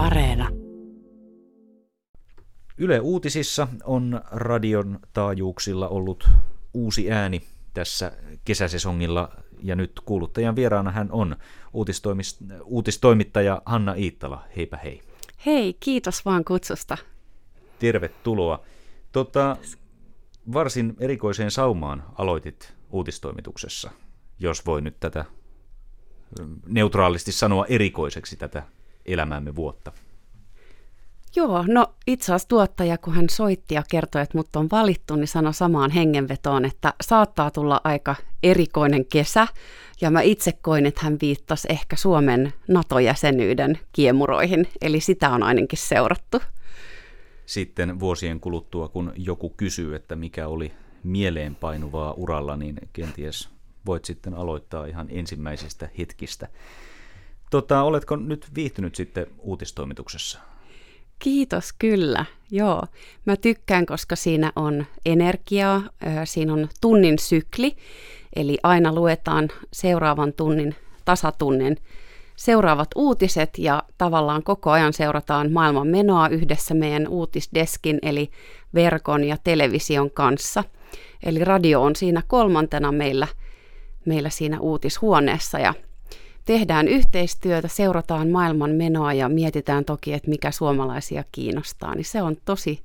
Areena. Yle Uutisissa on radion taajuuksilla ollut uusi ääni tässä kesäsesongilla ja nyt kuuluttajan vieraana hän on uutistoimittaja Hanna Iittala. Heipä hei. Hei, kiitos vaan kutsusta. Tervetuloa. Tota, varsin erikoiseen saumaan aloitit uutistoimituksessa, jos voi nyt tätä neutraalisti sanoa erikoiseksi tätä elämäämme vuotta. Joo, no itse asiassa tuottaja, kun hän soitti ja kertoi, että mut on valittu, niin sanoi samaan hengenvetoon, että saattaa tulla aika erikoinen kesä. Ja mä itse koin, että hän viittasi ehkä Suomen NATO-jäsenyyden kiemuroihin, eli sitä on ainakin seurattu. Sitten vuosien kuluttua, kun joku kysyy, että mikä oli mieleenpainuvaa uralla, niin kenties voit sitten aloittaa ihan ensimmäisistä hetkistä. Tota, oletko nyt viihtynyt sitten uutistoimituksessa? Kiitos, kyllä. Joo, mä tykkään, koska siinä on energiaa, siinä on tunnin sykli, eli aina luetaan seuraavan tunnin, tasatunnin seuraavat uutiset ja tavallaan koko ajan seurataan maailman menoa yhdessä meidän uutisdeskin eli verkon ja television kanssa. Eli radio on siinä kolmantena meillä, meillä siinä uutishuoneessa ja tehdään yhteistyötä, seurataan maailman menoa ja mietitään toki, että mikä suomalaisia kiinnostaa, niin se on tosi,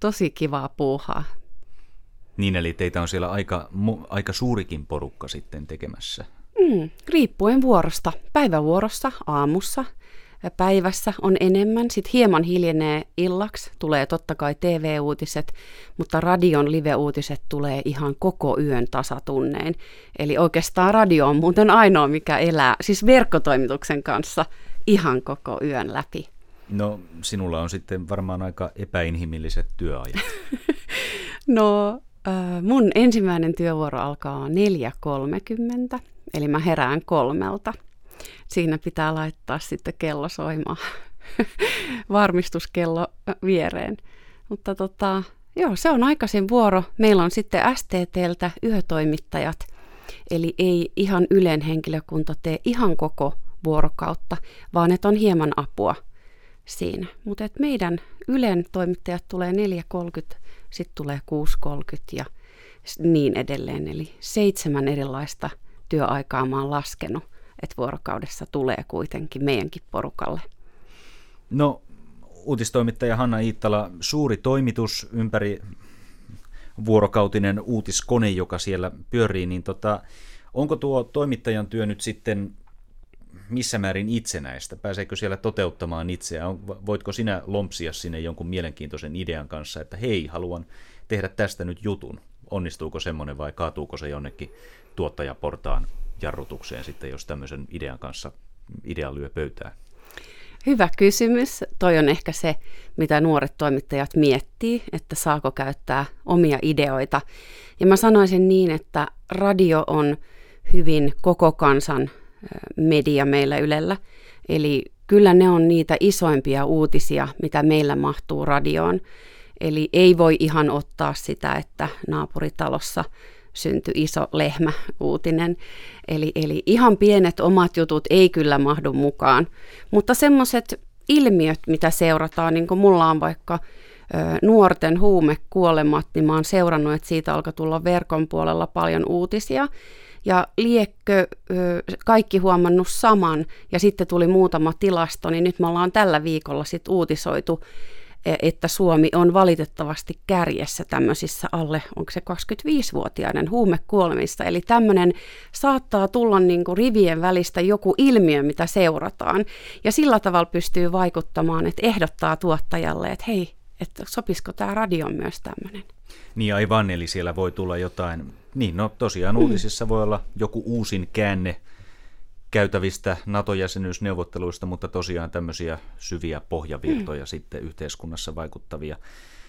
tosi kivaa puuhaa. Niin, eli teitä on siellä aika, aika suurikin porukka sitten tekemässä. Mm, riippuen vuorosta. Päivävuorossa, aamussa, päivässä on enemmän, sitten hieman hiljenee illaksi, tulee totta kai TV-uutiset, mutta radion live-uutiset tulee ihan koko yön tasatunnein. Eli oikeastaan radio on muuten ainoa, mikä elää, siis verkkotoimituksen kanssa ihan koko yön läpi. No, sinulla on sitten varmaan aika epäinhimilliset työajat. no, mun ensimmäinen työvuoro alkaa 4.30, eli mä herään kolmelta siinä pitää laittaa sitten kello soimaan, varmistuskello viereen. Mutta tota, joo, se on aikaisin vuoro. Meillä on sitten STTltä yötoimittajat, eli ei ihan Ylen henkilökunta tee ihan koko vuorokautta, vaan että on hieman apua siinä. Mutta meidän Ylen toimittajat tulee 4.30, sitten tulee 6.30 ja niin edelleen. Eli seitsemän erilaista työaikaa mä oon laskenut että vuorokaudessa tulee kuitenkin meidänkin porukalle. No, uutistoimittaja Hanna Iittala, suuri toimitus ympäri vuorokautinen uutiskone, joka siellä pyörii, niin tota, onko tuo toimittajan työ nyt sitten missä määrin itsenäistä? Pääseekö siellä toteuttamaan itseään? Voitko sinä lompsia sinne jonkun mielenkiintoisen idean kanssa, että hei, haluan tehdä tästä nyt jutun? Onnistuuko semmoinen vai kaatuuko se jonnekin tuottajaportaan jarrutukseen sitten, jos tämmöisen idean kanssa idea lyö pöytään? Hyvä kysymys. Toi on ehkä se, mitä nuoret toimittajat miettii, että saako käyttää omia ideoita. Ja mä sanoisin niin, että radio on hyvin koko kansan media meillä Ylellä. Eli kyllä ne on niitä isoimpia uutisia, mitä meillä mahtuu radioon. Eli ei voi ihan ottaa sitä, että naapuritalossa syntyi iso lehmä uutinen. Eli, eli ihan pienet omat jutut ei kyllä mahdu mukaan. Mutta semmoiset ilmiöt, mitä seurataan, niin kuin mulla on vaikka nuorten huumekuolemat, niin mä oon seurannut, että siitä alkaa tulla verkon puolella paljon uutisia. Ja liekkö kaikki huomannut saman, ja sitten tuli muutama tilasto, niin nyt me ollaan tällä viikolla sitten uutisoitu että Suomi on valitettavasti kärjessä tämmöisissä alle, onko se 25-vuotiaiden huumekuolemista. Eli tämmöinen saattaa tulla niin kuin rivien välistä joku ilmiö, mitä seurataan. Ja sillä tavalla pystyy vaikuttamaan, että ehdottaa tuottajalle, että hei, että sopisiko tämä radio myös tämmöinen. Niin aivan, eli siellä voi tulla jotain, niin no tosiaan uutisissa voi olla joku uusin käänne käytävistä NATO-jäsenyysneuvotteluista, mutta tosiaan tämmöisiä syviä pohjavirtoja mm. sitten yhteiskunnassa vaikuttavia.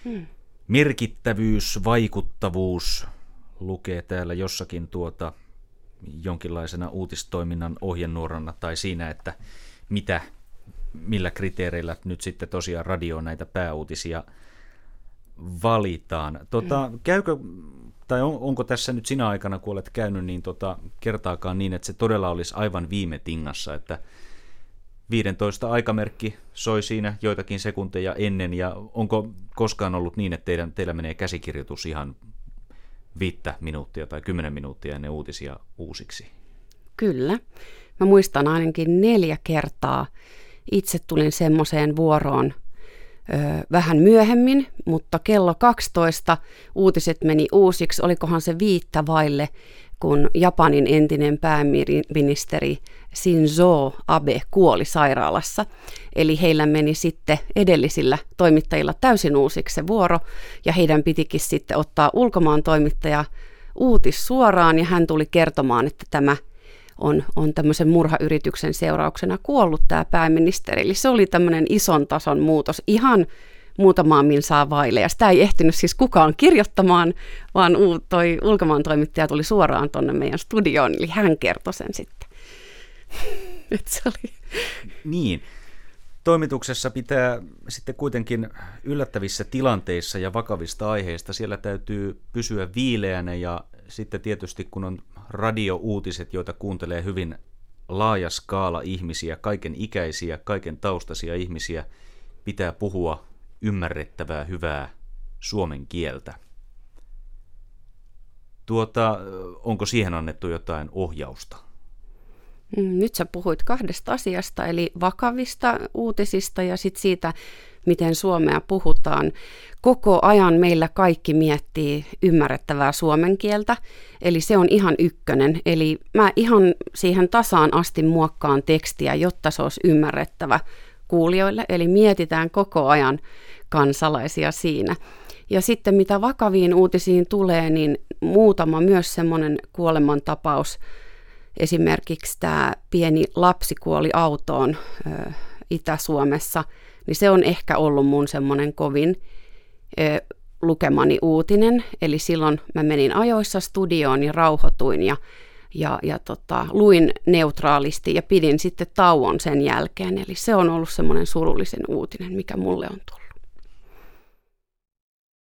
Mm. Merkittävyys, vaikuttavuus lukee täällä jossakin tuota jonkinlaisena uutistoiminnan ohjenuorana tai siinä, että mitä, millä kriteereillä nyt sitten tosiaan radio näitä pääuutisia valitaan. Tota, mm. Käykö tai on, onko tässä nyt sinä aikana, kun olet käynyt, niin tota, kertaakaan niin, että se todella olisi aivan viime tingassa, että 15 aikamerkki soi siinä joitakin sekunteja ennen, ja onko koskaan ollut niin, että teidän, teillä menee käsikirjoitus ihan viittä minuuttia tai kymmenen minuuttia ennen uutisia uusiksi? Kyllä. Mä muistan ainakin neljä kertaa. Itse tulin semmoiseen vuoroon vähän myöhemmin, mutta kello 12 uutiset meni uusiksi. Olikohan se viittä vaille, kun Japanin entinen pääministeri Shinzo Abe kuoli sairaalassa. Eli heillä meni sitten edellisillä toimittajilla täysin uusiksi se vuoro, ja heidän pitikin sitten ottaa ulkomaan toimittaja uutis suoraan, ja hän tuli kertomaan, että tämä on, on tämmöisen murhayrityksen seurauksena kuollut tämä pääministeri. Eli se oli tämmöinen ison tason muutos ihan muutamaa minsaa vaille. Ja sitä ei ehtinyt siis kukaan kirjoittamaan, vaan toi ulkomaan toimittaja tuli suoraan tuonne meidän studioon, eli hän kertoi sen sitten. Et se oli... Niin. Toimituksessa pitää sitten kuitenkin yllättävissä tilanteissa ja vakavista aiheista, siellä täytyy pysyä viileänä ja sitten tietysti kun on radiouutiset, joita kuuntelee hyvin laaja skaala ihmisiä, kaiken ikäisiä, kaiken taustaisia ihmisiä, pitää puhua ymmärrettävää, hyvää suomen kieltä. Tuota, onko siihen annettu jotain ohjausta? Mm, nyt sä puhuit kahdesta asiasta, eli vakavista uutisista ja sitten siitä, miten suomea puhutaan. Koko ajan meillä kaikki miettii ymmärrettävää suomen kieltä, eli se on ihan ykkönen. Eli mä ihan siihen tasaan asti muokkaan tekstiä, jotta se olisi ymmärrettävä kuulijoille, eli mietitään koko ajan kansalaisia siinä. Ja sitten mitä vakaviin uutisiin tulee, niin muutama myös semmoinen kuolemantapaus, esimerkiksi tämä pieni lapsi kuoli autoon ö, Itä-Suomessa, niin se on ehkä ollut mun semmoinen kovin ö, lukemani uutinen. Eli silloin mä menin ajoissa studioon ja rauhoituin ja, ja, ja tota, luin neutraalisti ja pidin sitten tauon sen jälkeen. Eli se on ollut semmoinen surullisen uutinen, mikä mulle on tullut.